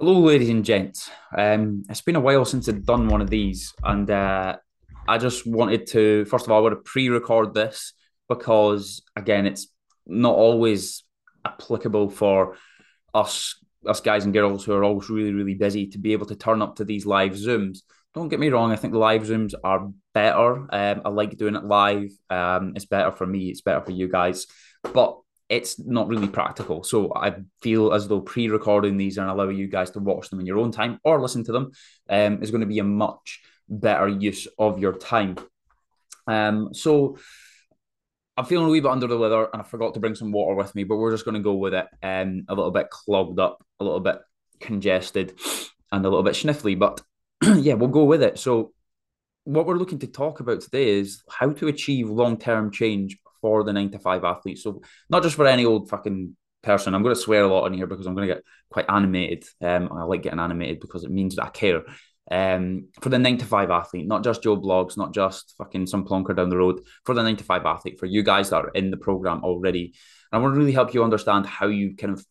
Hello, ladies and gents. Um, it's been a while since I've done one of these, and uh, I just wanted to, first of all, I want to pre-record this because, again, it's not always applicable for us, us guys and girls who are always really, really busy to be able to turn up to these live Zooms. Don't get me wrong, I think live Zooms are better. Um, I like doing it live. Um, it's better for me. It's better for you guys, but it's not really practical. So I feel as though pre-recording these and allowing you guys to watch them in your own time or listen to them um, is going to be a much better use of your time. Um, so I'm feeling a wee bit under the weather, and I forgot to bring some water with me, but we're just going to go with it. Um, a little bit clogged up, a little bit congested, and a little bit sniffly. But yeah, we'll go with it. So what we're looking to talk about today is how to achieve long-term change for the nine to five athlete. So not just for any old fucking person. I'm going to swear a lot in here because I'm going to get quite animated. Um, I like getting animated because it means that I care. Um, for the nine to five athlete, not just Joe Bloggs, not just fucking some plonker down the road. For the nine to five athlete, for you guys that are in the program already, and I want to really help you understand how you kind of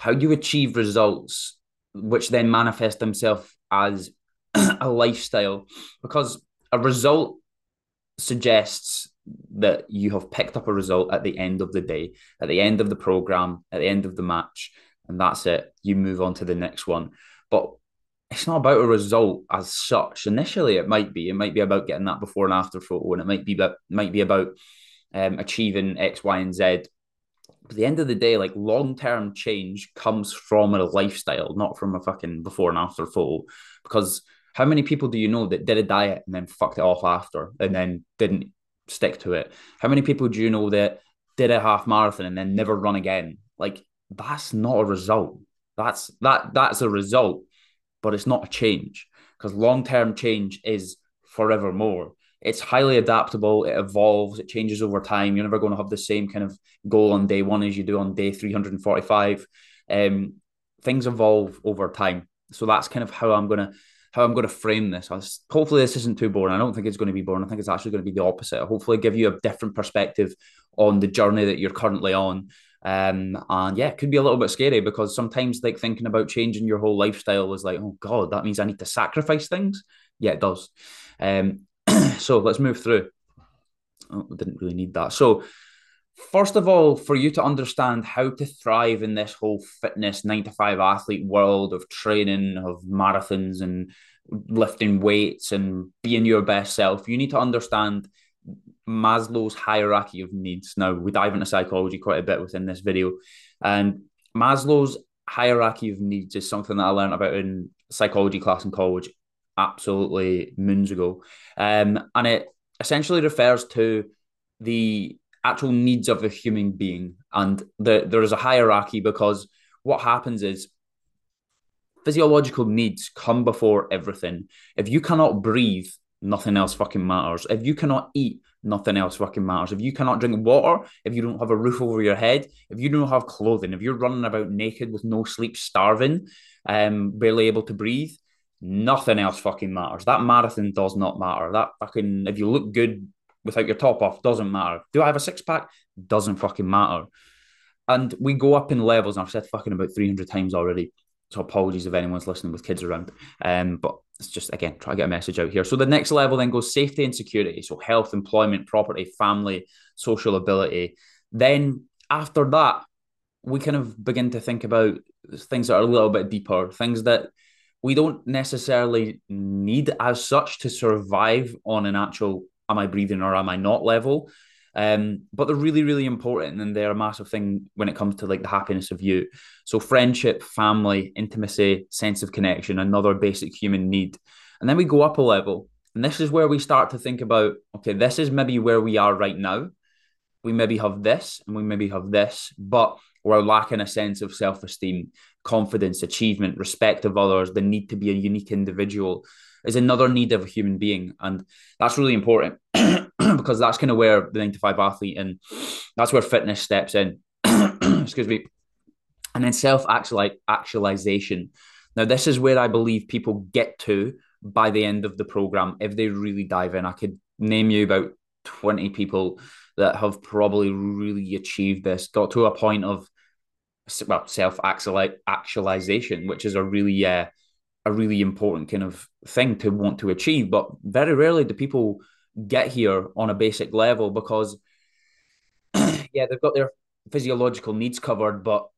how you achieve results, which then manifest themselves as a lifestyle, because a result suggests that you have picked up a result at the end of the day, at the end of the program, at the end of the match, and that's it. You move on to the next one. But it's not about a result as such. Initially, it might be. It might be about getting that before and after photo, and it might be about might be about um, achieving X, Y, and Z. But at the end of the day, like long term change comes from a lifestyle, not from a fucking before and after photo. Because how many people do you know that did a diet and then fucked it off after, and then didn't stick to it. How many people do you know that did a half marathon and then never run again? Like that's not a result. That's that that's a result, but it's not a change because long-term change is forevermore. It's highly adaptable, it evolves, it changes over time. You're never going to have the same kind of goal on day one as you do on day 345. Um, things evolve over time. So that's kind of how I'm going to how I'm going to frame this. Hopefully, this isn't too boring. I don't think it's going to be boring. I think it's actually going to be the opposite. hopefully, give you a different perspective on the journey that you're currently on. Um, and yeah, it could be a little bit scary because sometimes, like thinking about changing your whole lifestyle is like, oh god, that means I need to sacrifice things. Yeah, it does. Um, so let's move through. Oh, didn't really need that. So first of all, for you to understand how to thrive in this whole fitness nine to five athlete world of training, of marathons and lifting weights and being your best self, you need to understand Maslow's hierarchy of needs. Now, we dive into psychology quite a bit within this video, and Maslow's hierarchy of needs is something that I learned about in psychology class in college absolutely moons ago. Um, and it essentially refers to the actual needs of a human being. And the, there is a hierarchy because what happens is physiological needs come before everything. If you cannot breathe, nothing else fucking matters. If you cannot eat, nothing else fucking matters. If you cannot drink water, if you don't have a roof over your head, if you don't have clothing, if you're running about naked with no sleep, starving, um, barely able to breathe, nothing else fucking matters. That marathon does not matter. That fucking if you look good without your top off doesn't matter. Do I have a six pack? Doesn't fucking matter. And we go up in levels, and I've said fucking about 300 times already. So apologies if anyone's listening with kids around. Um, but it's just again try to get a message out here. So the next level then goes safety and security. So health, employment, property, family, social ability. Then after that, we kind of begin to think about things that are a little bit deeper, things that we don't necessarily need as such to survive on an actual am I breathing or am I not level. Um, but they're really, really important and they're a massive thing when it comes to like the happiness of you. So friendship, family, intimacy, sense of connection, another basic human need. And then we go up a level. And this is where we start to think about, okay, this is maybe where we are right now. We maybe have this and we maybe have this, but we're lacking a sense of self-esteem, confidence, achievement, respect of others, the need to be a unique individual is another need of a human being. And that's really important because that's kind of where the nine to five athlete and that's where fitness steps in. Excuse me. And then self actualization. Now, this is where I believe people get to by the end of the program if they really dive in. I could name you about 20 people that have probably really achieved this, got to a point of well self actualization, which is a really uh, a really important kind of thing to want to achieve. But very rarely do people get here on a basic level because yeah, they've got their physiological needs covered, but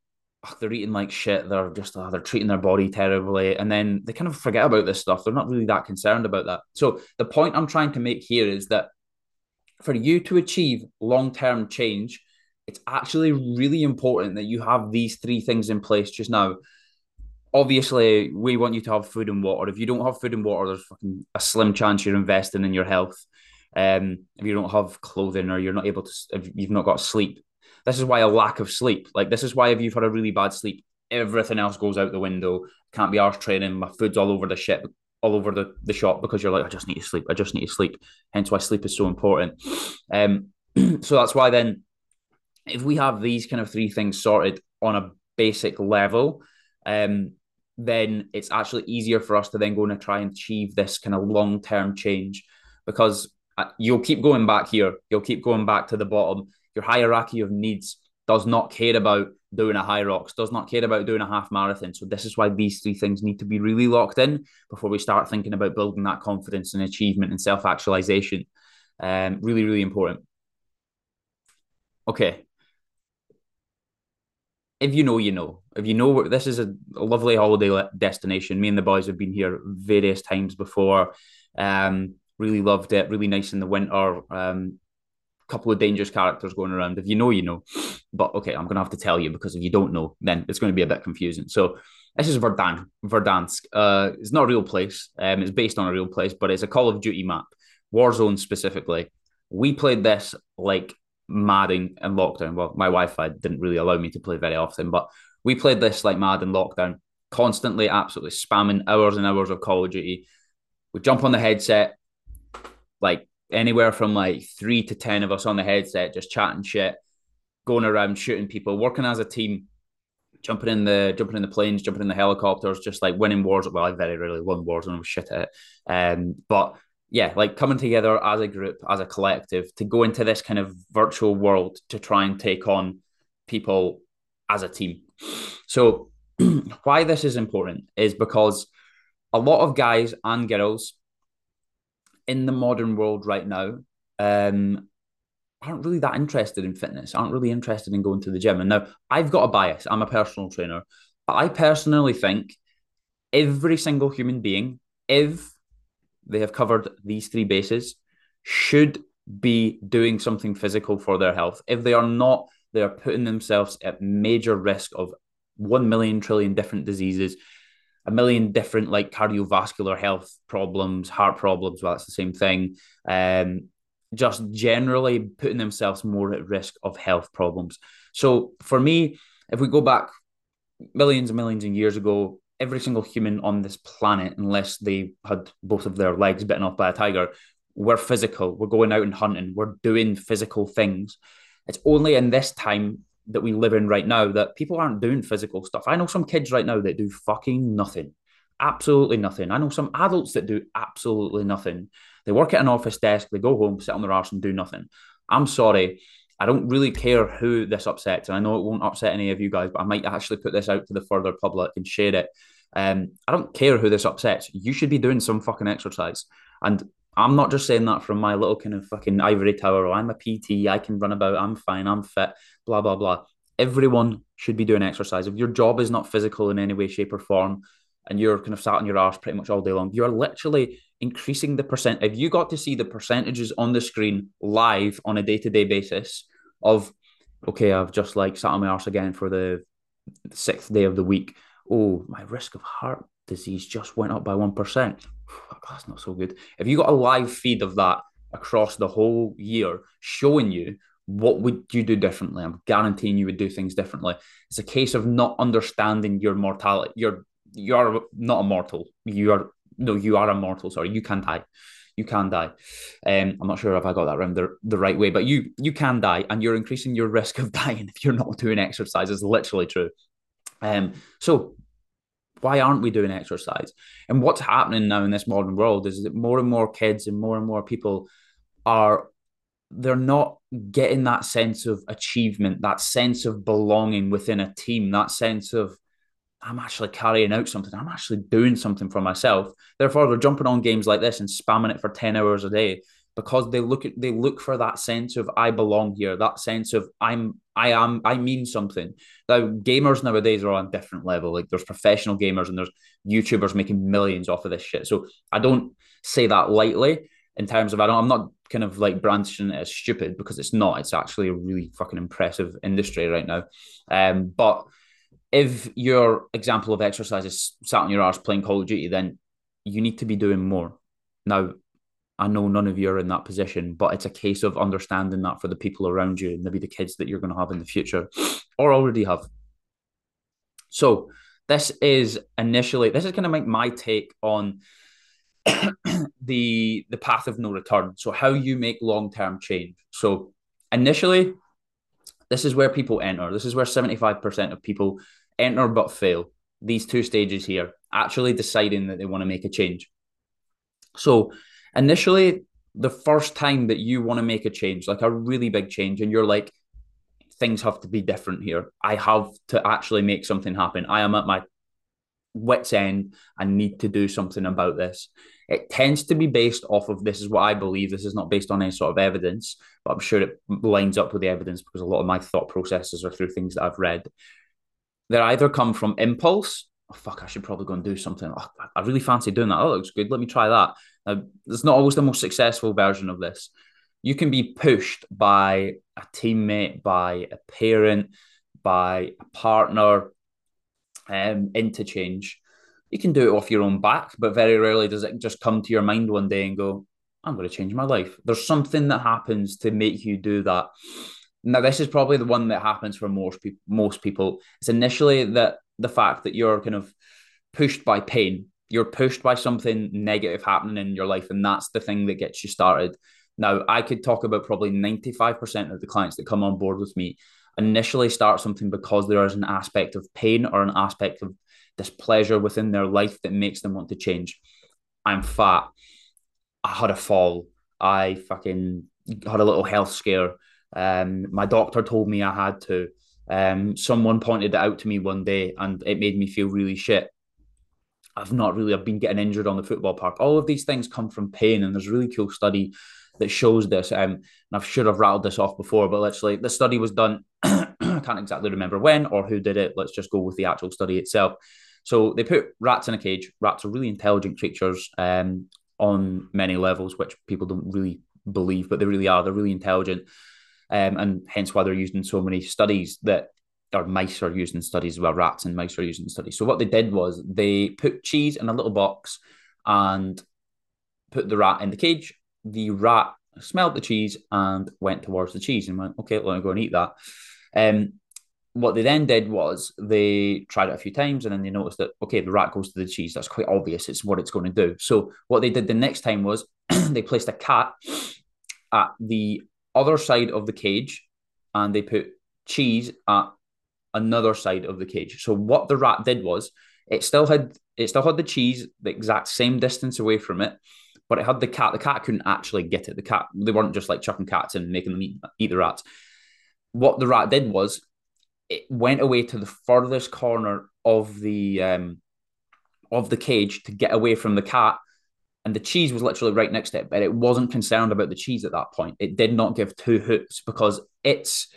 ugh, they're eating like shit. They're just they're treating their body terribly, and then they kind of forget about this stuff. They're not really that concerned about that. So the point I'm trying to make here is that for you to achieve long term change, it's actually really important that you have these three things in place just now. Obviously, we want you to have food and water. If you don't have food and water, there's fucking a slim chance you're investing in your health. Um, if you don't have clothing or you're not able to, if you've not got sleep, this is why a lack of sleep. Like this is why if you've had a really bad sleep, everything else goes out the window. Can't be arse training. My food's all over the shit, all over the, the shop because you're like, I just need to sleep. I just need to sleep. Hence why sleep is so important. Um, so that's why then, if we have these kind of three things sorted on a basic level, um, then it's actually easier for us to then go and try and achieve this kind of long term change because uh, you'll keep going back here. You'll keep going back to the bottom. Your hierarchy of needs does not care about doing a Hyrox, does not care about doing a half marathon. So this is why these three things need to be really locked in before we start thinking about building that confidence and achievement and self actualization. Um, really, really important. Okay. If you know, you know. If you know, this is a, lovely holiday destination. Me and the boys have been here various times before. Um, Really loved it. Really nice in the winter. Um, couple of dangerous characters going around. If you know, you know. But okay, I'm gonna have to tell you because if you don't know, then it's going to be a bit confusing. So this is Verdan, Verdansk. Uh, it's not a real place. Um, it's based on a real place, but it's a Call of Duty map, Warzone specifically. We played this like mad in, in lockdown. Well, my Wi-Fi didn't really allow me to play very often, but we played this like mad in lockdown, constantly, absolutely spamming hours and hours of Call of Duty. We jump on the headset, like anywhere from like three to 10 of us on the headset, just chatting shit, going around shooting people, working as a team, jumping in the jumping in the planes, jumping in the helicopters, just like winning wars. Well, I very rarely won wars and I was shit at it. Um, but yeah, like coming together as a group, as a collective to go into this kind of virtual world to try and take on people as a team. So why this is important is because a lot of guys and girls in the modern world right now um, aren't really that interested in fitness, aren't really interested in going to the gym. And now I've got a bias. I'm a personal trainer, but I personally think every single human being, if they have covered these three bases, should be doing something physical for their health. If they are not, they are putting themselves at major risk of 1 million trillion different diseases a million different like cardiovascular health problems, heart problems. Well, that's the same thing. Um, just generally putting themselves more at risk of health problems. So for me, if we go back millions and millions of years ago, every single human on this planet, unless they had both of their legs bitten off by a tiger, we're physical. We're going out and hunting. We're doing physical things. It's only in this time that we live in right now that people aren't doing physical stuff. I know some kids right now that do fucking nothing, absolutely nothing. I know some adults that do absolutely nothing. They work at an office desk, they go home, sit on their arse and do nothing. I'm sorry. I don't really care who this upsets. And I know it won't upset any of you guys, but I might actually put this out to the further public and share it. Um, I don't care who this upsets. You should be doing some fucking exercise. And I'm not just saying that from my little kind of fucking ivory tower. Oh, I'm a PT. I can run about. I'm fine. I'm fit. Blah blah blah. Everyone should be doing exercise. If your job is not physical in any way, shape, or form, and you're kind of sat on your ass pretty much all day long, you're literally increasing the percent. If you got to see the percentages on the screen live on a day to day basis of, okay, I've just like sat on my arse again for the sixth day of the week. Oh, my risk of heart disease just went up by 1%. That's not so good. If you got a live feed of that across the whole year showing you what would you do differently? I'm guaranteeing you would do things differently. It's a case of not understanding your mortality. You're you're not immortal. You are no, you are immortal. Sorry, you can die. You can die. Um, I'm not sure if I got that around the, the right way, but you you can die, and you're increasing your risk of dying if you're not doing exercise. It's literally true. Um, so why aren't we doing exercise? And what's happening now in this modern world is that more and more kids and more and more people are they're not getting that sense of achievement, that sense of belonging within a team, that sense of I'm actually carrying out something. I'm actually doing something for myself. Therefore, they're jumping on games like this and spamming it for 10 hours a day because they look at they look for that sense of I belong here, that sense of I'm I am I mean something. Now gamers nowadays are on a different level. Like there's professional gamers and there's YouTubers making millions off of this shit. So I don't say that lightly in terms of I don't I'm not kind of like branching it as stupid because it's not. It's actually a really fucking impressive industry right now. Um, but if your example of exercise is sat on your arse playing Call of Duty, then you need to be doing more. Now, I know none of you are in that position, but it's a case of understanding that for the people around you and maybe the kids that you're going to have in the future or already have. So, this is initially, this is kind of like my take on the the path of no return. So how you make long term change. So initially, this is where people enter. This is where seventy five percent of people enter but fail. These two stages here, actually deciding that they want to make a change. So initially, the first time that you want to make a change, like a really big change, and you're like, things have to be different here. I have to actually make something happen. I am at my wits end I need to do something about this. It tends to be based off of this is what I believe. This is not based on any sort of evidence, but I'm sure it lines up with the evidence because a lot of my thought processes are through things that I've read. They either come from impulse. Oh, fuck, I should probably go and do something. Oh, I really fancy doing that. Oh, looks good. Let me try that. Now, it's not always the most successful version of this. You can be pushed by a teammate, by a parent, by a partner, um, interchange. You can do it off your own back, but very rarely does it just come to your mind one day and go, I'm going to change my life. There's something that happens to make you do that. Now, this is probably the one that happens for most people. Most people, it's initially that the fact that you're kind of pushed by pain. You're pushed by something negative happening in your life, and that's the thing that gets you started. Now, I could talk about probably 95% of the clients that come on board with me initially start something because there is an aspect of pain or an aspect of displeasure within their life that makes them want to change. I'm fat. I had a fall. I fucking had a little health scare. Um, my doctor told me I had to. Um, someone pointed it out to me one day and it made me feel really shit. I've not really, I've been getting injured on the football park. All of these things come from pain. And there's a really cool study that shows this. Um, and I'm sure I've rattled this off before, but literally the study was done. I can't exactly remember when or who did it. Let's just go with the actual study itself. So they put rats in a cage. Rats are really intelligent creatures um, on many levels, which people don't really believe, but they really are. They're really intelligent. Um, and hence why they're used in so many studies that or mice are used in studies well rats and mice are used in studies so what they did was they put cheese in a little box and put the rat in the cage the rat smelled the cheese and went towards the cheese and went, okay, let me go and eat that. Um, what they then did was they tried it a few times and then they noticed that, okay, the rat goes to the cheese. That's quite obvious. It's what it's going to do. So what they did the next time was they placed a cat at the other side of the cage and they put cheese at another side of the cage. So what the rat did was it still had it still had the cheese the exact same distance away from it, but it had the cat. The cat couldn't actually get it. The cat, they weren't just like chucking cats and making them eat, eat the rats. What the rat did was it went away to the furthest corner of the um, of the cage to get away from the cat, and the cheese was literally right next to it. But it wasn't concerned about the cheese at that point. It did not give two hoops because its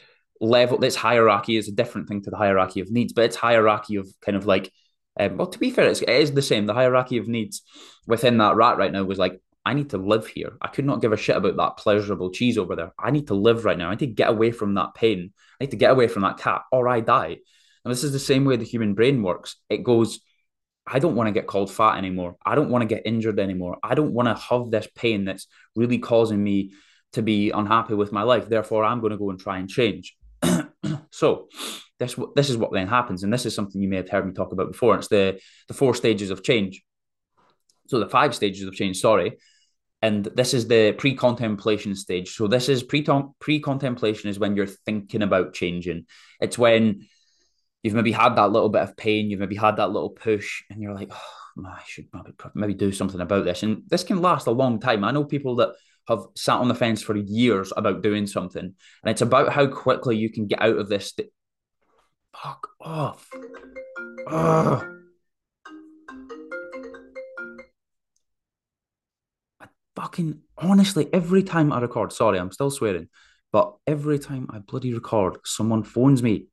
level, its hierarchy is a different thing to the hierarchy of needs. But its hierarchy of kind of like um, well, to be fair, it's, it is the same. The hierarchy of needs within that rat right now was like I need to live here. I could not give a shit about that pleasurable cheese over there. I need to live right now. I need to get away from that pain. I need to get away from that cat or I die. And this is the same way the human brain works. It goes, I don't want to get called fat anymore. I don't want to get injured anymore. I don't want to have this pain that's really causing me to be unhappy with my life. Therefore, I'm going to go and try and change. So, this this is what then happens, and this is something you may have heard me talk about before. It's the the four stages of change. So the five stages of change. Sorry, and this is the pre-contemplation stage so this is pre pre-contemplation is when you're thinking about changing it's when you've maybe had that little bit of pain you've maybe had that little push and you're like oh, i should maybe, maybe do something about this and this can last a long time i know people that have sat on the fence for years about doing something. And it's about how quickly you can get out of this. Fuck off. Ugh. I fucking honestly, every time I record, sorry, I'm still swearing, but every time I bloody record, someone phones me.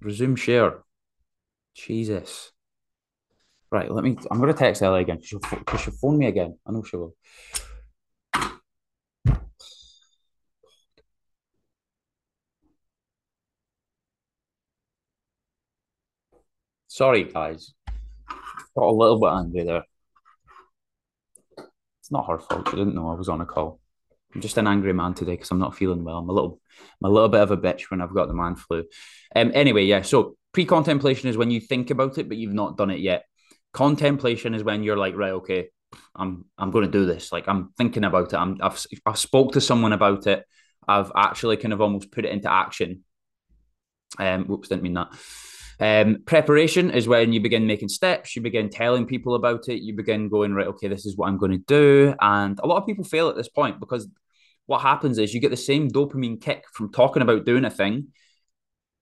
Resume share. Jesus. Right, let me. I'm going to text Ellie again. She'll, she'll phone me again. I know she will. Sorry, guys. Got a little bit angry there. It's not her fault. She didn't know I was on a call. I'm just an angry man today because I'm not feeling well. I'm a little, I'm a little bit of a bitch when I've got the man flu. Um. Anyway, yeah. So pre-contemplation is when you think about it, but you've not done it yet. Contemplation is when you're like, right, okay, I'm I'm going to do this. Like I'm thinking about it. I'm I've I've spoke to someone about it. I've actually kind of almost put it into action. Um, whoops, didn't mean that. Um, preparation is when you begin making steps, you begin telling people about it, you begin going, right, okay, this is what I'm going to do. And a lot of people fail at this point because what happens is you get the same dopamine kick from talking about doing a thing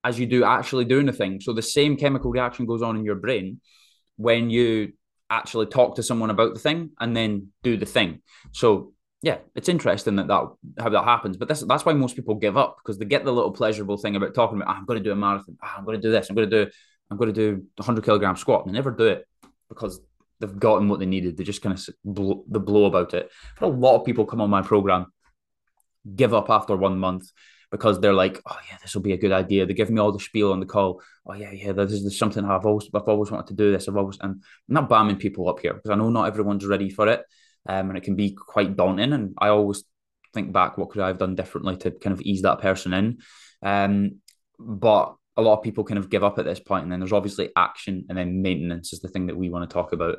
as you do actually doing a thing. So the same chemical reaction goes on in your brain when you actually talk to someone about the thing and then do the thing. So yeah, it's interesting that that how that happens. But that's that's why most people give up because they get the little pleasurable thing about talking about. Oh, I'm going to do a marathon. Oh, I'm going to do this. I'm going to do. I'm going to do 100 kilogram squat. And they never do it because they've gotten what they needed. They just kind of blow, the blow about it. But a lot of people come on my program, give up after one month because they're like, oh yeah, this will be a good idea. They give me all the spiel on the call. Oh yeah, yeah, this is something I've always I've always wanted to do this. I've always and I'm not bamming people up here because I know not everyone's ready for it um, and it can be quite daunting. And I always think back, what could I have done differently to kind of ease that person in? Um, but a lot of people kind of give up at this point, and then there's obviously action, and then maintenance is the thing that we want to talk about.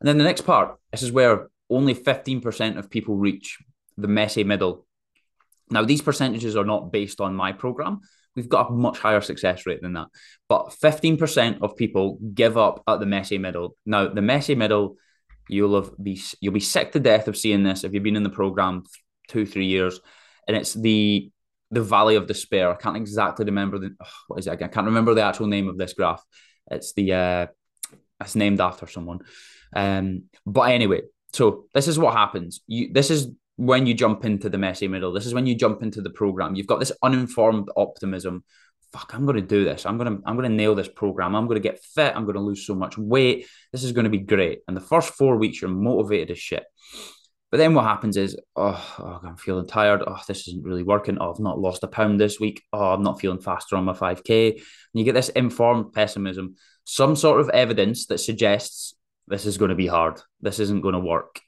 And then the next part, this is where only 15% of people reach the messy middle. Now, these percentages are not based on my program. We've got a much higher success rate than that. But 15% of people give up at the messy middle. Now, the messy middle You'll have be you'll be sick to death of seeing this if you've been in the program two three years, and it's the the Valley of Despair. I can't exactly remember the oh, what is it? I can't remember the actual name of this graph. It's the uh, it's named after someone. Um, but anyway, so this is what happens. You this is when you jump into the messy middle. This is when you jump into the program. You've got this uninformed optimism fuck, I'm going to do this. I'm going to, I'm going to nail this program. I'm going to get fit. I'm going to lose so much weight. This is going to be great. And the first four weeks, you're motivated as shit. But then what happens is, oh, oh, I'm feeling tired. Oh, this isn't really working. Oh, I've not lost a pound this week. Oh, I'm not feeling faster on my 5K. And you get this informed pessimism, some sort of evidence that suggests this is going to be hard. This isn't going to work.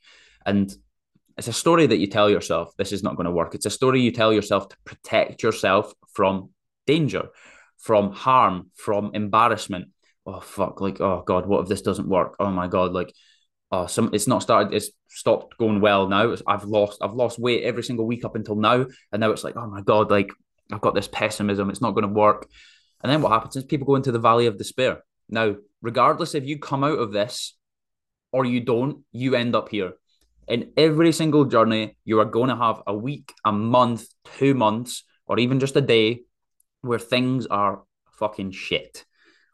And it's a story that you tell yourself this is not going to work. It's a story you tell yourself to protect yourself from danger, from harm, from embarrassment. Oh fuck! Like oh god, what if this doesn't work? Oh my god! Like oh some it's not started. It's stopped going well now. It's, I've lost I've lost weight every single week up until now, and now it's like oh my god! Like I've got this pessimism. It's not going to work. And then what happens is people go into the valley of despair. Now, regardless if you come out of this or you don't, you end up here. In every single journey, you are going to have a week, a month, two months, or even just a day where things are fucking shit,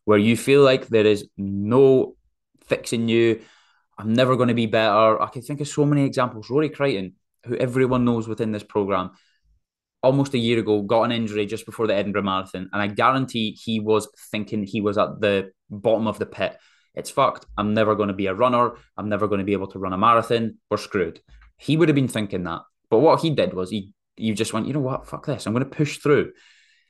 where you feel like there is no fixing you. I'm never going to be better. I can think of so many examples. Rory Crichton, who everyone knows within this program, almost a year ago got an injury just before the Edinburgh Marathon, and I guarantee he was thinking he was at the bottom of the pit. It's fucked. I'm never going to be a runner. I'm never going to be able to run a marathon. We're screwed. He would have been thinking that, but what he did was he you just went, you know what, fuck this. I'm going to push through.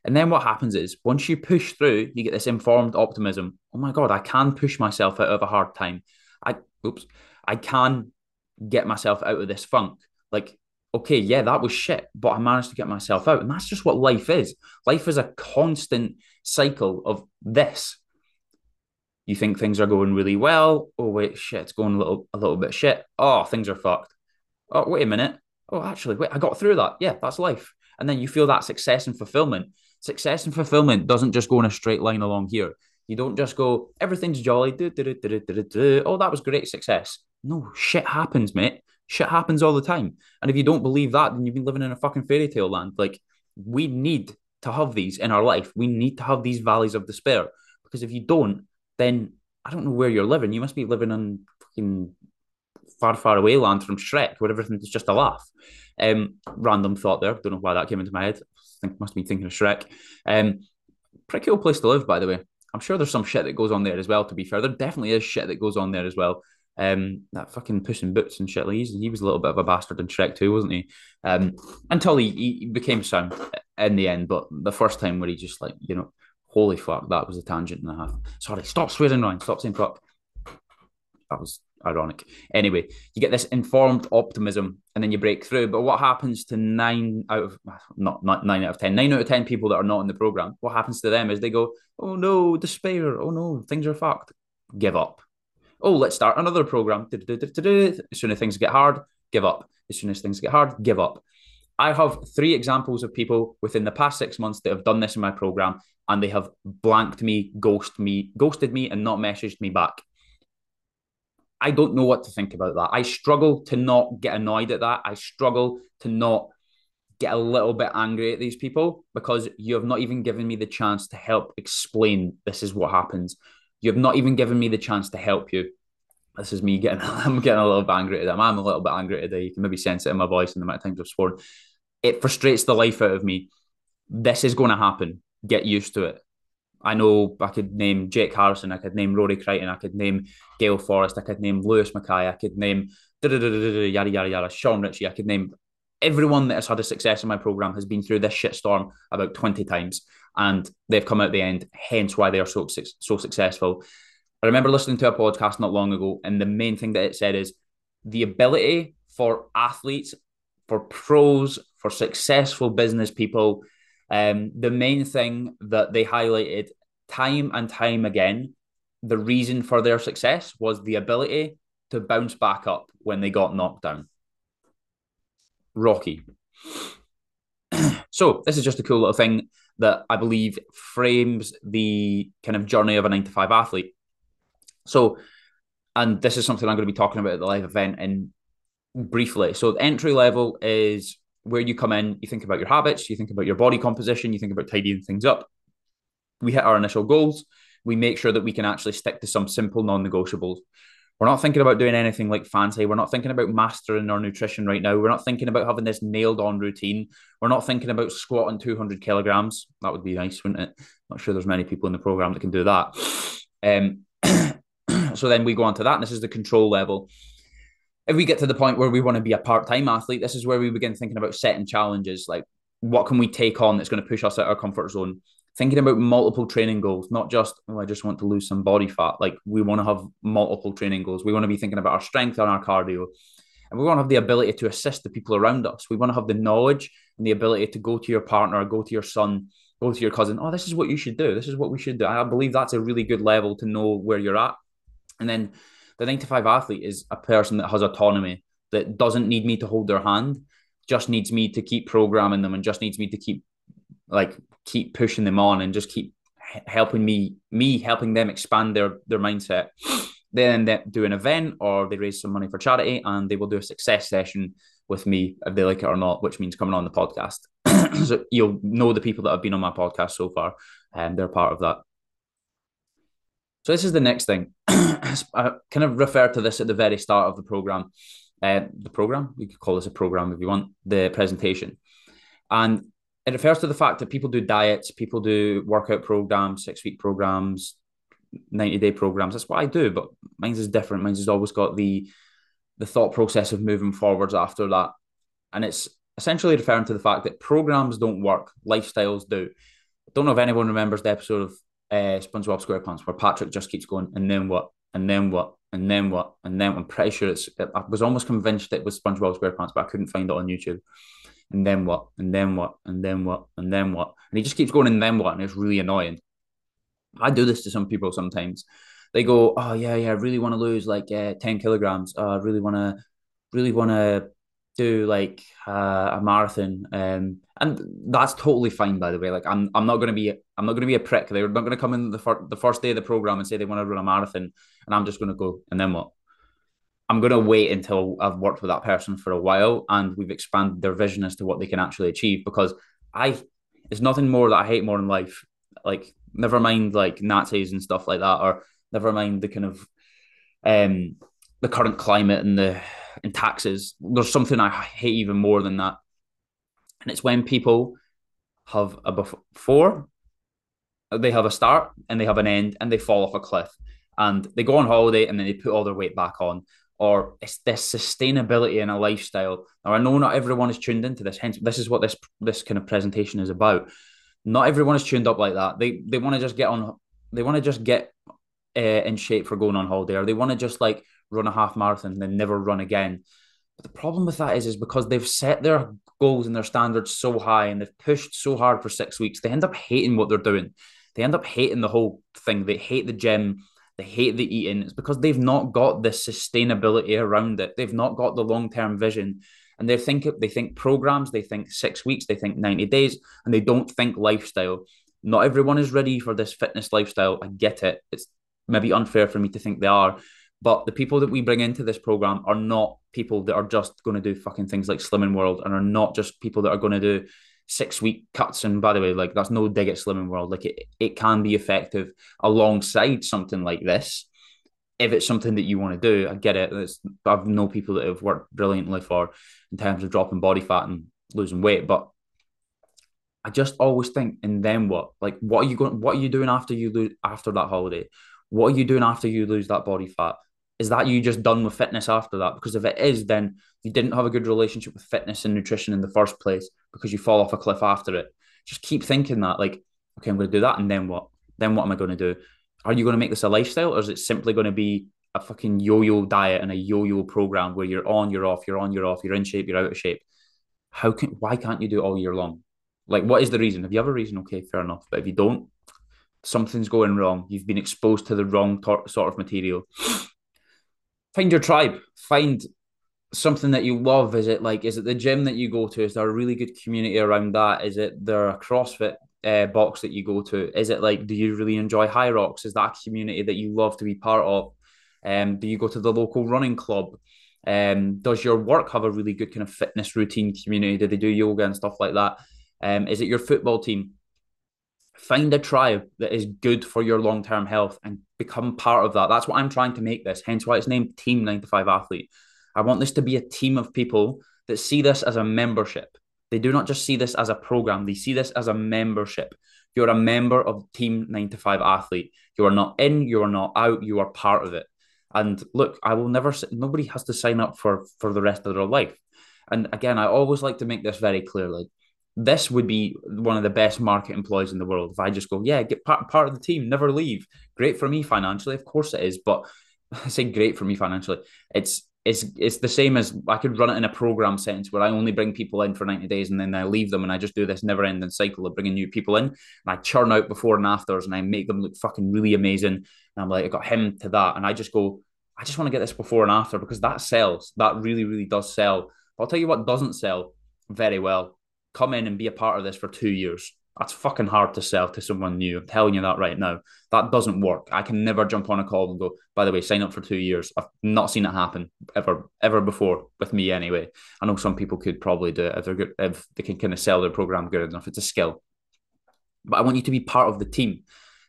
And then what happens is once you push through, you get this informed optimism. Oh my God, I can push myself out of a hard time. I oops, I can get myself out of this funk. Like, okay, yeah, that was shit, but I managed to get myself out. And that's just what life is. Life is a constant cycle of this. You think things are going really well. Oh wait, shit, it's going a little a little bit shit. Oh, things are fucked. Oh, wait a minute. Oh, actually, wait, I got through that. Yeah, that's life. And then you feel that success and fulfillment success and fulfillment doesn't just go in a straight line along here. You don't just go, everything's jolly. Oh, that was great success. No, shit happens, mate. Shit happens all the time. And if you don't believe that, then you've been living in a fucking fairy tale land. Like, we need to have these in our life. We need to have these valleys of despair. Because if you don't, then I don't know where you're living. You must be living in fucking far, far away land from Shrek, where everything's just a laugh. Um, random thought there. Don't know why that came into my head. I think must been thinking of Shrek. Um, pretty cool place to live, by the way. I'm sure there's some shit that goes on there as well. To be fair, there definitely is shit that goes on there as well. Um, that fucking Puss in Boots and shit. Like he was a little bit of a bastard in Shrek too, wasn't he? Um, until he, he became sound in the end. But the first time where he just like you know, holy fuck, that was a tangent and a half. Sorry, stop swearing, Ryan. Stop saying fuck. That was ironic. Anyway, you get this informed optimism and then you break through. But what happens to nine out of not not nine out of ten, nine out of ten people that are not in the program? What happens to them is they go, "Oh no, despair! Oh no, things are fucked." Give up. Oh, let's start another program. As soon as things get hard, give up. As soon as things get hard, give up. I have three examples of people within the past six months that have done this in my program, and they have blanked me, ghosted me, ghosted me, and not messaged me back. I don't know what to think about that. I struggle to not get annoyed at that. I struggle to not get a little bit angry at these people because you have not even given me the chance to help explain this is what happens. You have not even given me the chance to help you. This is me getting I'm getting a little bit angry at them. I'm a little bit angry today. You can maybe sense it in my voice and the amount of times I've sworn. It frustrates the life out of me. This is going to happen. Get used to it. I know I could name Jake Harrison, I could name Rory Crichton, I could name Gail Forrest, I could name Lewis Mackay, I could name yada yada yada, Sean Ritchie, I could name everyone that has had a success in my program has been through this shitstorm about 20 times and they've come out the end, hence why they are so so successful. I remember listening to a podcast not long ago, and the main thing that it said is the ability for athletes, for pros, for successful business people um, the main thing that they highlighted time and time again, the reason for their success was the ability to bounce back up when they got knocked down. Rocky. so, this is just a cool little thing that I believe frames the kind of journey of a nine to five athlete. So, and this is something I'm going to be talking about at the live event in briefly. So, the entry level is where you come in, you think about your habits, you think about your body composition, you think about tidying things up. We hit our initial goals. We make sure that we can actually stick to some simple non negotiables. We're not thinking about doing anything like fancy. We're not thinking about mastering our nutrition right now. We're not thinking about having this nailed on routine. We're not thinking about squatting 200 kilograms. That would be nice, wouldn't it? Not sure there's many people in the program that can do that. Um, so then we go on to that, and this is the control level if we get to the point where we want to be a part-time athlete, this is where we begin thinking about setting challenges, like what can we take on that's going to push us out of our comfort zone. Thinking about multiple training goals, not just oh, I just want to lose some body fat. Like we want to have multiple training goals. We want to be thinking about our strength and our cardio, and we want to have the ability to assist the people around us. We want to have the knowledge and the ability to go to your partner, go to your son, go to your cousin. Oh, this is what you should do. This is what we should do. I believe that's a really good level to know where you're at, and then the nine to five athlete is a person that has autonomy, that doesn't need me to hold their hand, just needs me to keep programming them and just needs me to keep like keep pushing them on and just keep helping me me helping them expand their their mindset. They then do an event or they raise some money for charity and they will do a success session with me if they like it or not, which means coming on the podcast. so you'll know the people that have been on my podcast so far, and they're part of that. So this is the next thing. I kind of refer to this at the very start of the program. Uh, the program, we could call this a program if you want, the presentation. And it refers to the fact that people do diets, people do workout programs, six week programs, 90 day programs. That's what I do, but mine's is different. Mine's has always got the the thought process of moving forwards after that. And it's essentially referring to the fact that programs don't work, lifestyles do. I don't know if anyone remembers the episode of uh, SpongeBob SquarePants, where Patrick just keeps going, and then what, and then what, and then what, and then I'm pretty sure it's. I was almost convinced it was SpongeBob SquarePants, but I couldn't find it on YouTube. And then what, and then what, and then what, and then what, and he just keeps going, and then what, and it's really annoying. I do this to some people sometimes. They go, "Oh yeah, yeah, I really want to lose like uh, ten kilograms. Oh, I really want to, really want to do like uh, a marathon, um, and that's totally fine. By the way, like I'm I'm not gonna be I'm not gonna be a prick. They're not gonna come in the fir- the first day of the program and say they want to run a marathon, and I'm just gonna go, and then what? I'm going to wait until I've worked with that person for a while and we've expanded their vision as to what they can actually achieve because I there's nothing more that I hate more in life. Like never mind like Nazis and stuff like that, or never mind the kind of um the current climate and the and taxes. There's something I hate even more than that. And it's when people have a before, they have a start and they have an end and they fall off a cliff and they go on holiday and then they put all their weight back on or it's this sustainability in a lifestyle. Now I know not everyone is tuned into this, hence this is what this this kind of presentation is about. Not everyone is tuned up like that. They they want to just get on. They want to just get uh, in shape for going on holiday, or they want to just like run a half marathon and then never run again. But the problem with that is, is because they've set their goals and their standards so high and they've pushed so hard for six weeks, they end up hating what they're doing. They end up hating the whole thing. They hate the gym they hate the eating. It's because they've not got the sustainability around it. They've not got the long term vision, and they think they think programs. They think six weeks. They think ninety days, and they don't think lifestyle. Not everyone is ready for this fitness lifestyle. I get it. It's maybe unfair for me to think they are, but the people that we bring into this program are not people that are just going to do fucking things like Slimming World, and are not just people that are going to do six week cuts. And by the way, like that's no dig at Slimming World. Like it, it can be effective alongside something like this. If it's something that you want to do, I get it. It's, I've known people that have worked brilliantly for in terms of dropping body fat and losing weight, but I just always think, and then what? Like, what are you going? What are you doing after you lose after that holiday? What are you doing after you lose that body fat? Is that you just done with fitness after that? Because if it is, then you didn't have a good relationship with fitness and nutrition in the first place because you fall off a cliff after it. Just keep thinking that, like, okay, I'm going to do that, and then what? Then what am I going to do? Are you going to make this a lifestyle, or is it simply going to be a fucking yo-yo diet and a yo-yo program where you're on, you're off, you're on, you're off, you're in shape, you're out of shape? How can? Why can't you do it all year long? Like, what is the reason? If you have a reason, okay, fair enough. But if you don't, something's going wrong. You've been exposed to the wrong tor- sort of material find your tribe. Find something that you love. Is it like is it the gym that you go to? Is there a really good community around that? Is it there a CrossFit uh, box that you go to? Is it like do you really enjoy Hyrox? Is that a community that you love to be part of? Um, do you go to the local running club? Um, does your work have a really good kind of fitness routine community? Do they do yoga and stuff like that? Um, is it your football team? find a tribe that is good for your long term health and become part of that. That's what I'm trying to make this, hence why it's named Team 9 to 5 Athlete. I want this to be a team of people that see this as a membership. They do not just see this as a program, they see this as a membership. You're a member of Team 9 to 5 Athlete. You are not in, you are not out, you are part of it. And look, I will never, nobody has to sign up for, for the rest of their life. And again, I always like to make this very clear. Like, this would be one of the best market employees in the world. If I just go, yeah, get part, part of the team, never leave. Great for me financially, of course it is. But I say great for me financially. It's it's it's the same as I could run it in a program sense where I only bring people in for 90 days and then I leave them and I just do this never ending cycle of bringing new people in and I churn out before and afters and I make them look fucking really amazing. And I'm like, I got him to that. And I just go, I just want to get this before and after because that sells. That really, really does sell. But I'll tell you what doesn't sell very well come in and be a part of this for two years. That's fucking hard to sell to someone new. I'm telling you that right now. That doesn't work. I can never jump on a call and go, by the way, sign up for two years. I've not seen it happen ever, ever before with me anyway. I know some people could probably do it if they're good, if they can kind of sell their program good enough. It's a skill. But I want you to be part of the team.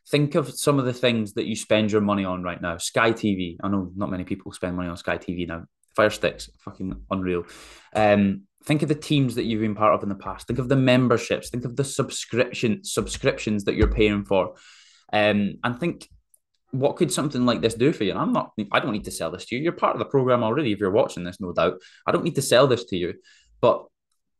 Think of some of the things that you spend your money on right now. Sky TV. I know not many people spend money on Sky TV now. Fire sticks, fucking unreal. Um, Think of the teams that you've been part of in the past. Think of the memberships. Think of the subscription subscriptions that you're paying for, um, and think what could something like this do for you? And I'm not. I don't need to sell this to you. You're part of the program already. If you're watching this, no doubt. I don't need to sell this to you, but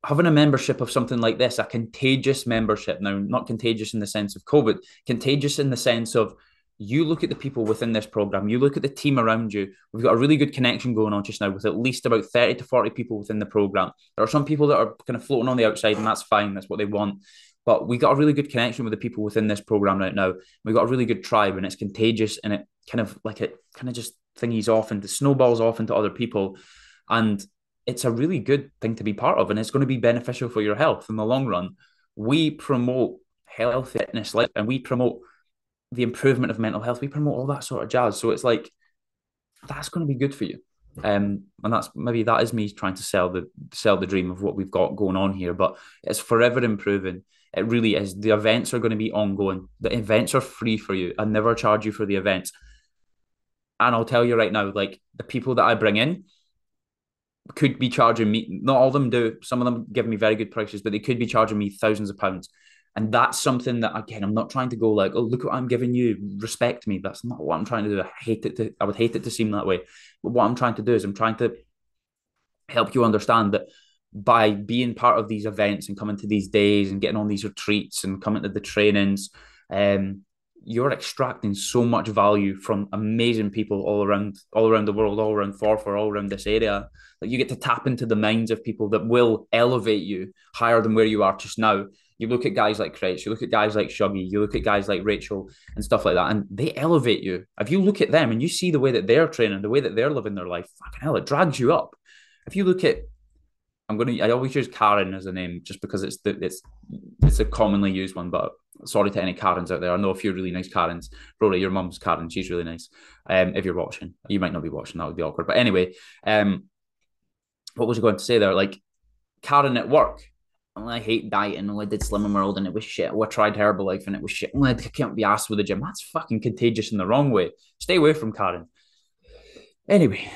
having a membership of something like this, a contagious membership. Now, not contagious in the sense of COVID, contagious in the sense of you look at the people within this program, you look at the team around you. We've got a really good connection going on just now with at least about 30 to 40 people within the program. There are some people that are kind of floating on the outside, and that's fine, that's what they want. But we got a really good connection with the people within this program right now. We've got a really good tribe, and it's contagious and it kind of like it kind of just thingies off and the snowballs off into other people. And it's a really good thing to be part of, and it's going to be beneficial for your health in the long run. We promote health, fitness, life, and we promote the improvement of mental health. We promote all that sort of jazz. So it's like that's going to be good for you. Um, and that's maybe that is me trying to sell the sell the dream of what we've got going on here. But it's forever improving. It really is. The events are going to be ongoing. The events are free for you. I never charge you for the events. And I'll tell you right now, like the people that I bring in could be charging me. Not all of them do. Some of them give me very good prices, but they could be charging me thousands of pounds. And that's something that again, I'm not trying to go like, oh, look what I'm giving you, respect me. That's not what I'm trying to do. I hate it to I would hate it to seem that way. But what I'm trying to do is I'm trying to help you understand that by being part of these events and coming to these days and getting on these retreats and coming to the trainings, um, you're extracting so much value from amazing people all around all around the world, all around Forfar, all around this area. Like you get to tap into the minds of people that will elevate you higher than where you are just now. You look at guys like Chris, you look at guys like Shuggy, you look at guys like Rachel and stuff like that, and they elevate you. If you look at them and you see the way that they're training, the way that they're living their life, fucking hell, it drags you up. If you look at I'm gonna. I always use Karen as a name just because it's the it's it's a commonly used one. But sorry to any Karens out there. I know a few really nice Karens. Rory, your mum's Karen. She's really nice. Um, if you're watching, you might not be watching. That would be awkward. But anyway, um, what was I going to say there? Like Karen at work. I hate dieting. I did Slimming World and it was shit. I tried Herbalife and it was shit. I can't be asked with the gym. That's fucking contagious in the wrong way. Stay away from Karen. Anyway,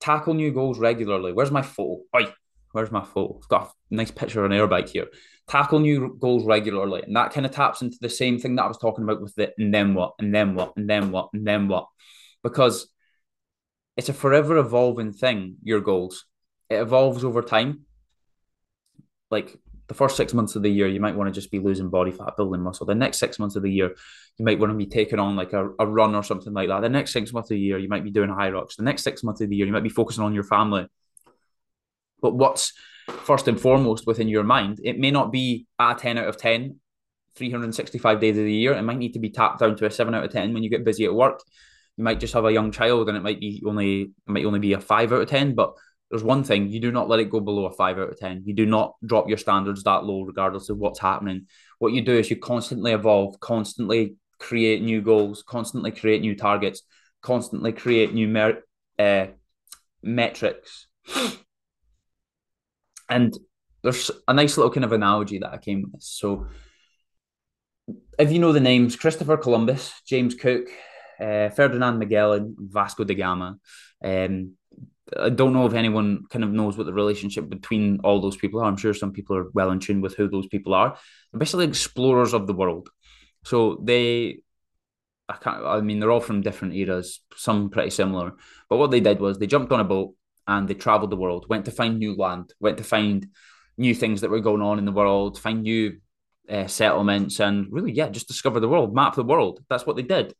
tackle new goals regularly. Where's my photo? Oi, where's my photo? I've got a nice picture of an airbike here. Tackle new goals regularly. And that kind of taps into the same thing that I was talking about with the and then what, and then what, and then what, and then what. Because it's a forever evolving thing, your goals. It evolves over time. Like the first six months of the year, you might want to just be losing body fat, building muscle. The next six months of the year, you might want to be taking on like a, a run or something like that. The next six months of the year, you might be doing Hyrox. The next six months of the year, you might be focusing on your family. But what's first and foremost within your mind, it may not be a 10 out of 10, 365 days of the year. It might need to be tapped down to a 7 out of 10 when you get busy at work. You might just have a young child and it might be only it might only be a 5 out of 10, but there's one thing you do not let it go below a five out of 10. You do not drop your standards that low, regardless of what's happening. What you do is you constantly evolve, constantly create new goals, constantly create new targets, constantly create new mer- uh, metrics. and there's a nice little kind of analogy that I came with. So, if you know the names Christopher Columbus, James Cook, uh, Ferdinand Magellan, Vasco da Gama, um, I don't know if anyone kind of knows what the relationship between all those people are. I'm sure some people are well in tune with who those people are. They're basically explorers of the world. So they, I can't. I mean, they're all from different eras. Some pretty similar. But what they did was they jumped on a boat and they traveled the world. Went to find new land. Went to find new things that were going on in the world. Find new uh, settlements and really, yeah, just discover the world, map the world. That's what they did.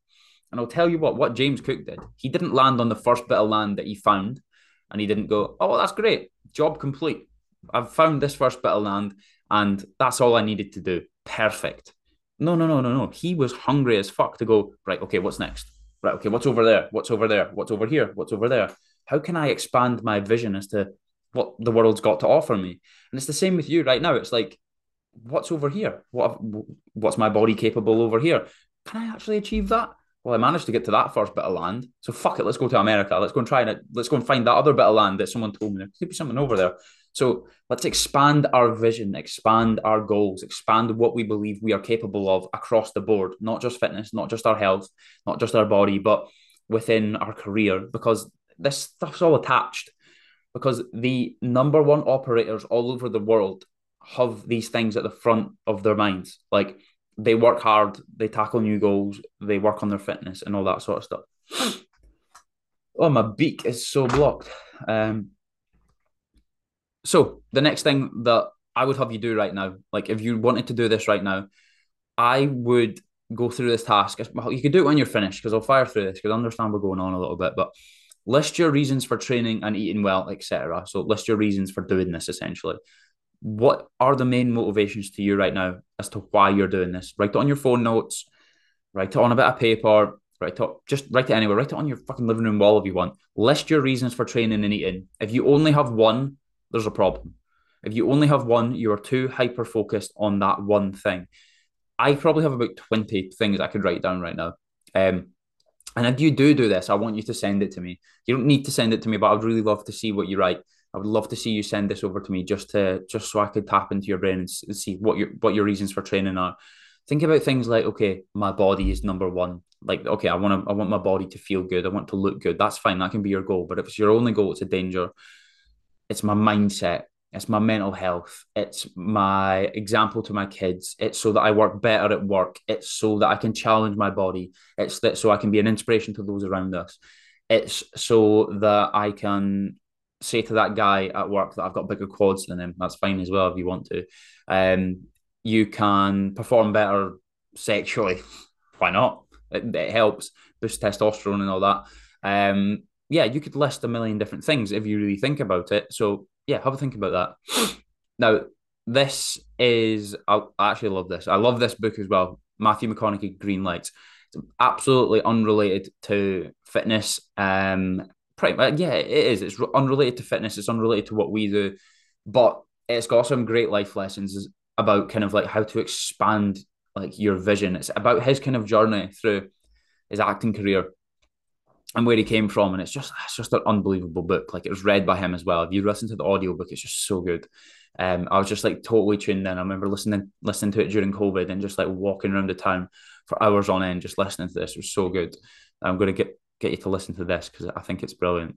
And I'll tell you what, what James Cook did. He didn't land on the first bit of land that he found and he didn't go, oh, that's great. Job complete. I've found this first bit of land and that's all I needed to do. Perfect. No, no, no, no, no. He was hungry as fuck to go, right, okay, what's next? Right, okay, what's over there? What's over there? What's over here? What's over there? How can I expand my vision as to what the world's got to offer me? And it's the same with you right now. It's like, what's over here? What what's my body capable over here? Can I actually achieve that? Well, I managed to get to that first bit of land. So fuck it, let's go to America. Let's go and try and let's go and find that other bit of land that someone told me there could be something over there. So let's expand our vision, expand our goals, expand what we believe we are capable of across the board, not just fitness, not just our health, not just our body, but within our career, because this stuff's all attached. Because the number one operators all over the world have these things at the front of their minds. Like they work hard, they tackle new goals, they work on their fitness and all that sort of stuff. oh, my beak is so blocked. Um, so the next thing that I would have you do right now, like if you wanted to do this right now, I would go through this task. You could do it when you're finished because I'll fire through this because I understand we're going on a little bit, but list your reasons for training and eating well, etc. So list your reasons for doing this essentially what are the main motivations to you right now as to why you're doing this? Write it on your phone notes, write it on a bit of paper, Write it, just write it anywhere. Write it on your fucking living room wall if you want. List your reasons for training and eating. If you only have one, there's a problem. If you only have one, you are too hyper focused on that one thing. I probably have about 20 things I could write down right now. Um, and if you do do this, I want you to send it to me. You don't need to send it to me, but I'd really love to see what you write. I would love to see you send this over to me just to just so I could tap into your brain and see what your what your reasons for training are. Think about things like okay, my body is number one. Like okay, I want to I want my body to feel good. I want to look good. That's fine. That can be your goal. But if it's your only goal, it's a danger. It's my mindset. It's my mental health. It's my example to my kids. It's so that I work better at work. It's so that I can challenge my body. It's that so I can be an inspiration to those around us. It's so that I can say to that guy at work that I've got bigger quads than him. That's fine as well if you want to. Um, you can perform better sexually. Why not? It, it helps boost testosterone and all that. Um, yeah, you could list a million different things if you really think about it. So yeah, have a think about that. Now, this is I, actually love this. I love this book as well. Matthew McConaughey, Greenlights. It's absolutely unrelated to fitness. Um, pretty, yeah, it is. It's unrelated to fitness. It's unrelated to what we do, but it's got some great life lessons about kind of like how to expand like your vision. It's about his kind of journey through his acting career and where he came from. And it's just it's just an unbelievable book. Like it was read by him as well. If you listen to the audiobook, it's just so good. Um, I was just like totally tuned in. I remember listening listening to it during COVID and just like walking around the town for hours on end, just listening to this. It was so good. I'm going to get get you to listen to this because I think it's brilliant.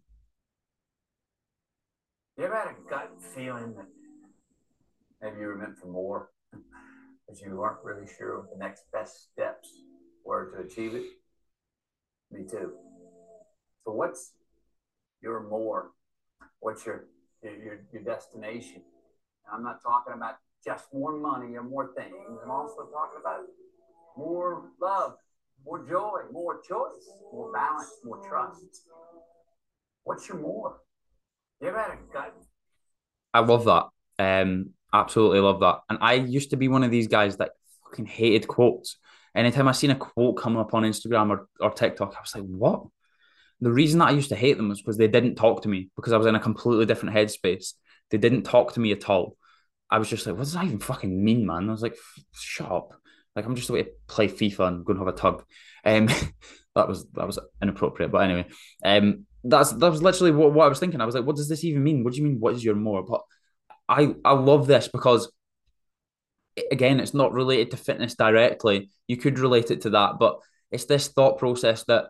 You ever had a gut feeling that maybe you were meant for more, but you weren't really sure what the next best steps were to achieve it? Me too. So what's your more? What's your your your destination? I'm not talking about just more money or more things. I'm also talking about more love, more joy, more choice, more balance, more trust. What's your more? You ever had a gut? I love that. Um, absolutely love that. And I used to be one of these guys that fucking hated quotes. Anytime I seen a quote come up on Instagram or, or TikTok, I was like, what? the reason that I used to hate them was because they didn't talk to me because I was in a completely different headspace. They didn't talk to me at all. I was just like, what does that even fucking mean, man? I was like, shut up. Like I'm just away to play FIFA and go and have a tug. Um, that was that was inappropriate, but anyway, um, that's that was literally what, what I was thinking. I was like, what does this even mean? What do you mean? What is your more? But I I love this because again, it's not related to fitness directly. You could relate it to that, but it's this thought process that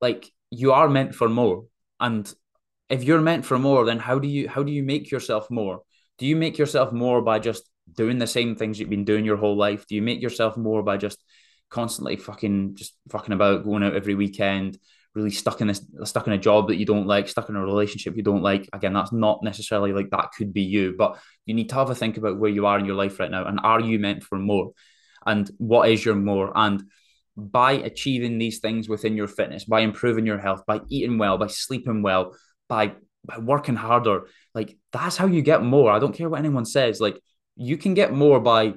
like you are meant for more and if you're meant for more then how do you how do you make yourself more do you make yourself more by just doing the same things you've been doing your whole life do you make yourself more by just constantly fucking just fucking about going out every weekend really stuck in this stuck in a job that you don't like stuck in a relationship you don't like again that's not necessarily like that could be you but you need to have a think about where you are in your life right now and are you meant for more and what is your more and by achieving these things within your fitness, by improving your health, by eating well, by sleeping well, by by working harder. Like that's how you get more. I don't care what anyone says. Like you can get more by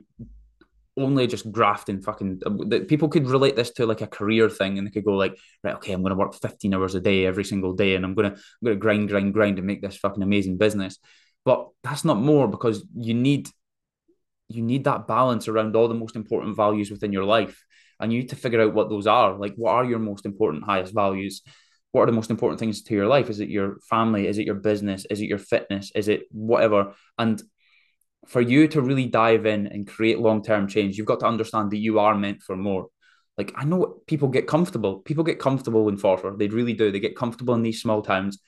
only just grafting fucking uh, people could relate this to like a career thing and they could go like right okay i'm going to work 15 hours a day every single day and i'm going to i'm going to grind grind grind and make this fucking amazing business but that's not more because you need you need that balance around all the most important values within your life and you need to figure out what those are. Like, what are your most important, highest values? What are the most important things to your life? Is it your family? Is it your business? Is it your fitness? Is it whatever? And for you to really dive in and create long term change, you've got to understand that you are meant for more. Like, I know people get comfortable. People get comfortable in Forfar. They really do. They get comfortable in these small towns.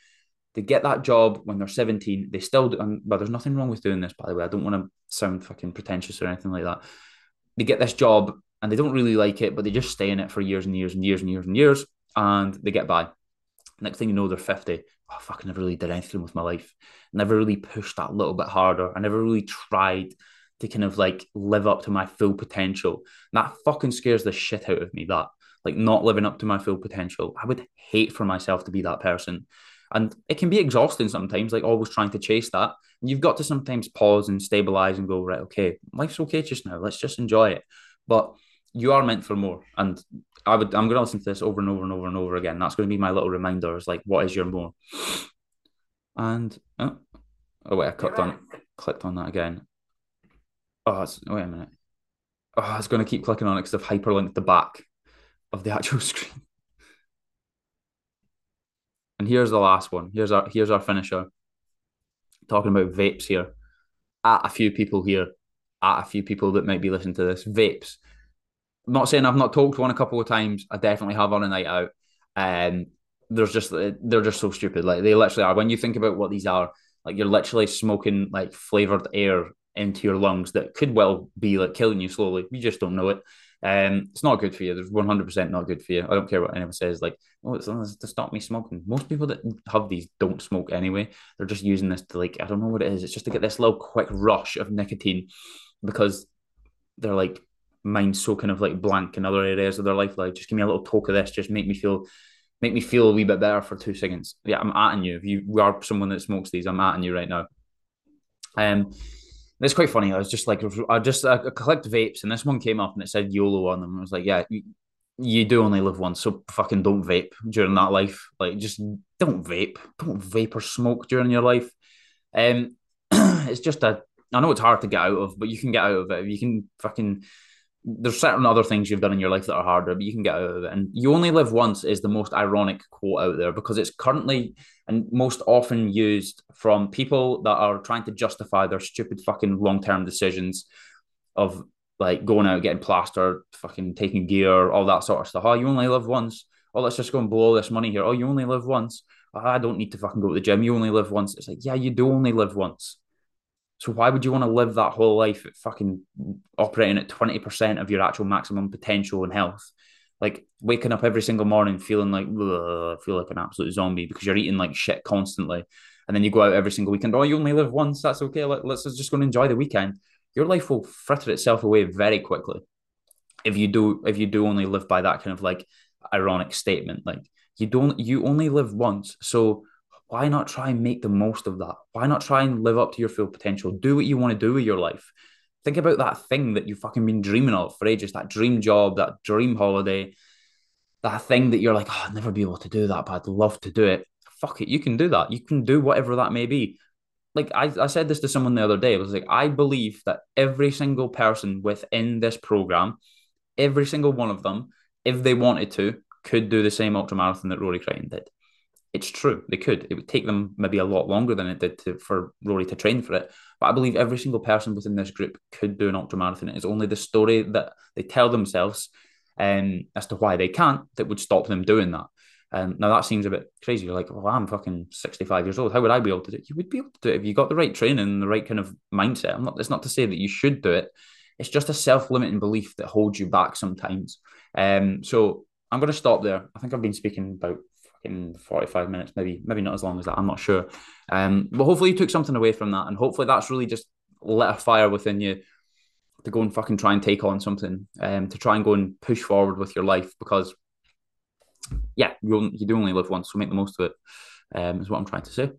They get that job when they're 17. They still do. And, but there's nothing wrong with doing this, by the way. I don't want to sound fucking pretentious or anything like that. They get this job and they don't really like it, but they just stay in it for years and years and years and years and years, and they get by. Next thing you know, they're 50. Oh, fuck, I never really did anything with my life. Never really pushed that little bit harder. I never really tried to kind of like live up to my full potential. And that fucking scares the shit out of me, that like not living up to my full potential. I would hate for myself to be that person. And it can be exhausting sometimes, like always trying to chase that. You've got to sometimes pause and stabilize and go, right, okay, life's okay just now. Let's just enjoy it. But you are meant for more. And I would I'm gonna listen to this over and over and over and over again. That's gonna be my little reminder. Is like, what is your more? And oh, oh wait, I clicked on clicked on that again. Oh, wait a minute. Oh, I was going to keep clicking on it because I've hyperlinked the back of the actual screen. And here's the last one. Here's our here's our finisher. Talking about vapes here. At a few people here, at a few people that might be listening to this. Vapes. I'm not saying I've not talked one a couple of times. I definitely have on a night out. Um, there's just they're just so stupid. Like they literally are. When you think about what these are, like you're literally smoking like flavored air into your lungs that could well be like killing you slowly. You just don't know it. Um, it's not good for you. There's 100% not good for you. I don't care what anyone says. Like, oh, it's to stop me smoking. Most people that have these don't smoke anyway. They're just using this to like, I don't know what it is. It's just to get this little quick rush of nicotine because they're like mind so kind of like blank in other areas of their life. Like, just give me a little talk of this. Just make me feel, make me feel a wee bit better for two seconds. Yeah, I'm atting you. If you are someone that smokes these, I'm atting you right now. Um, it's quite funny. I was just like, I just I collect vapes, and this one came up and it said YOLO on them. I was like, yeah, you, you do only live once, so fucking don't vape during that life. Like, just don't vape, don't vape or smoke during your life. Um, it's just a. I know it's hard to get out of, but you can get out of it. You can fucking there's certain other things you've done in your life that are harder, but you can get out of it. And you only live once is the most ironic quote out there because it's currently and most often used from people that are trying to justify their stupid fucking long term decisions of like going out, getting plastered, fucking taking gear, all that sort of stuff. Oh, you only live once. Oh, let's just go and blow this money here. Oh, you only live once. Oh, I don't need to fucking go to the gym. You only live once. It's like, yeah, you do only live once. So why would you want to live that whole life at fucking operating at 20% of your actual maximum potential and health? Like waking up every single morning feeling like I feel like an absolute zombie because you're eating like shit constantly. And then you go out every single weekend. Oh, you only live once. That's okay. Let, us just go and enjoy the weekend. Your life will fritter itself away very quickly if you do if you do only live by that kind of like ironic statement. Like you don't you only live once. So why not try and make the most of that? Why not try and live up to your full potential? Do what you want to do with your life. Think about that thing that you've fucking been dreaming of for ages, that dream job, that dream holiday, that thing that you're like, oh, I'd never be able to do that, but I'd love to do it. Fuck it, you can do that. You can do whatever that may be. Like I, I said this to someone the other day. I was like, I believe that every single person within this program, every single one of them, if they wanted to, could do the same ultramarathon that Rory Crichton did it's true. They could. It would take them maybe a lot longer than it did to, for Rory to train for it. But I believe every single person within this group could do an ultra marathon It's only the story that they tell themselves um, as to why they can't that would stop them doing that. Um, now that seems a bit crazy. You're like, well, I'm fucking 65 years old. How would I be able to do it? You would be able to do it if you got the right training and the right kind of mindset. I'm not. It's not to say that you should do it. It's just a self-limiting belief that holds you back sometimes. Um, so I'm going to stop there. I think I've been speaking about in 45 minutes, maybe maybe not as long as that. I'm not sure. Um, but hopefully you took something away from that, and hopefully that's really just lit a fire within you to go and fucking try and take on something, um, to try and go and push forward with your life because, yeah, you only, you do only live once, so make the most of it. Um, is what I'm trying to say.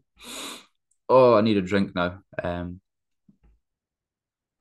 Oh, I need a drink now. Um,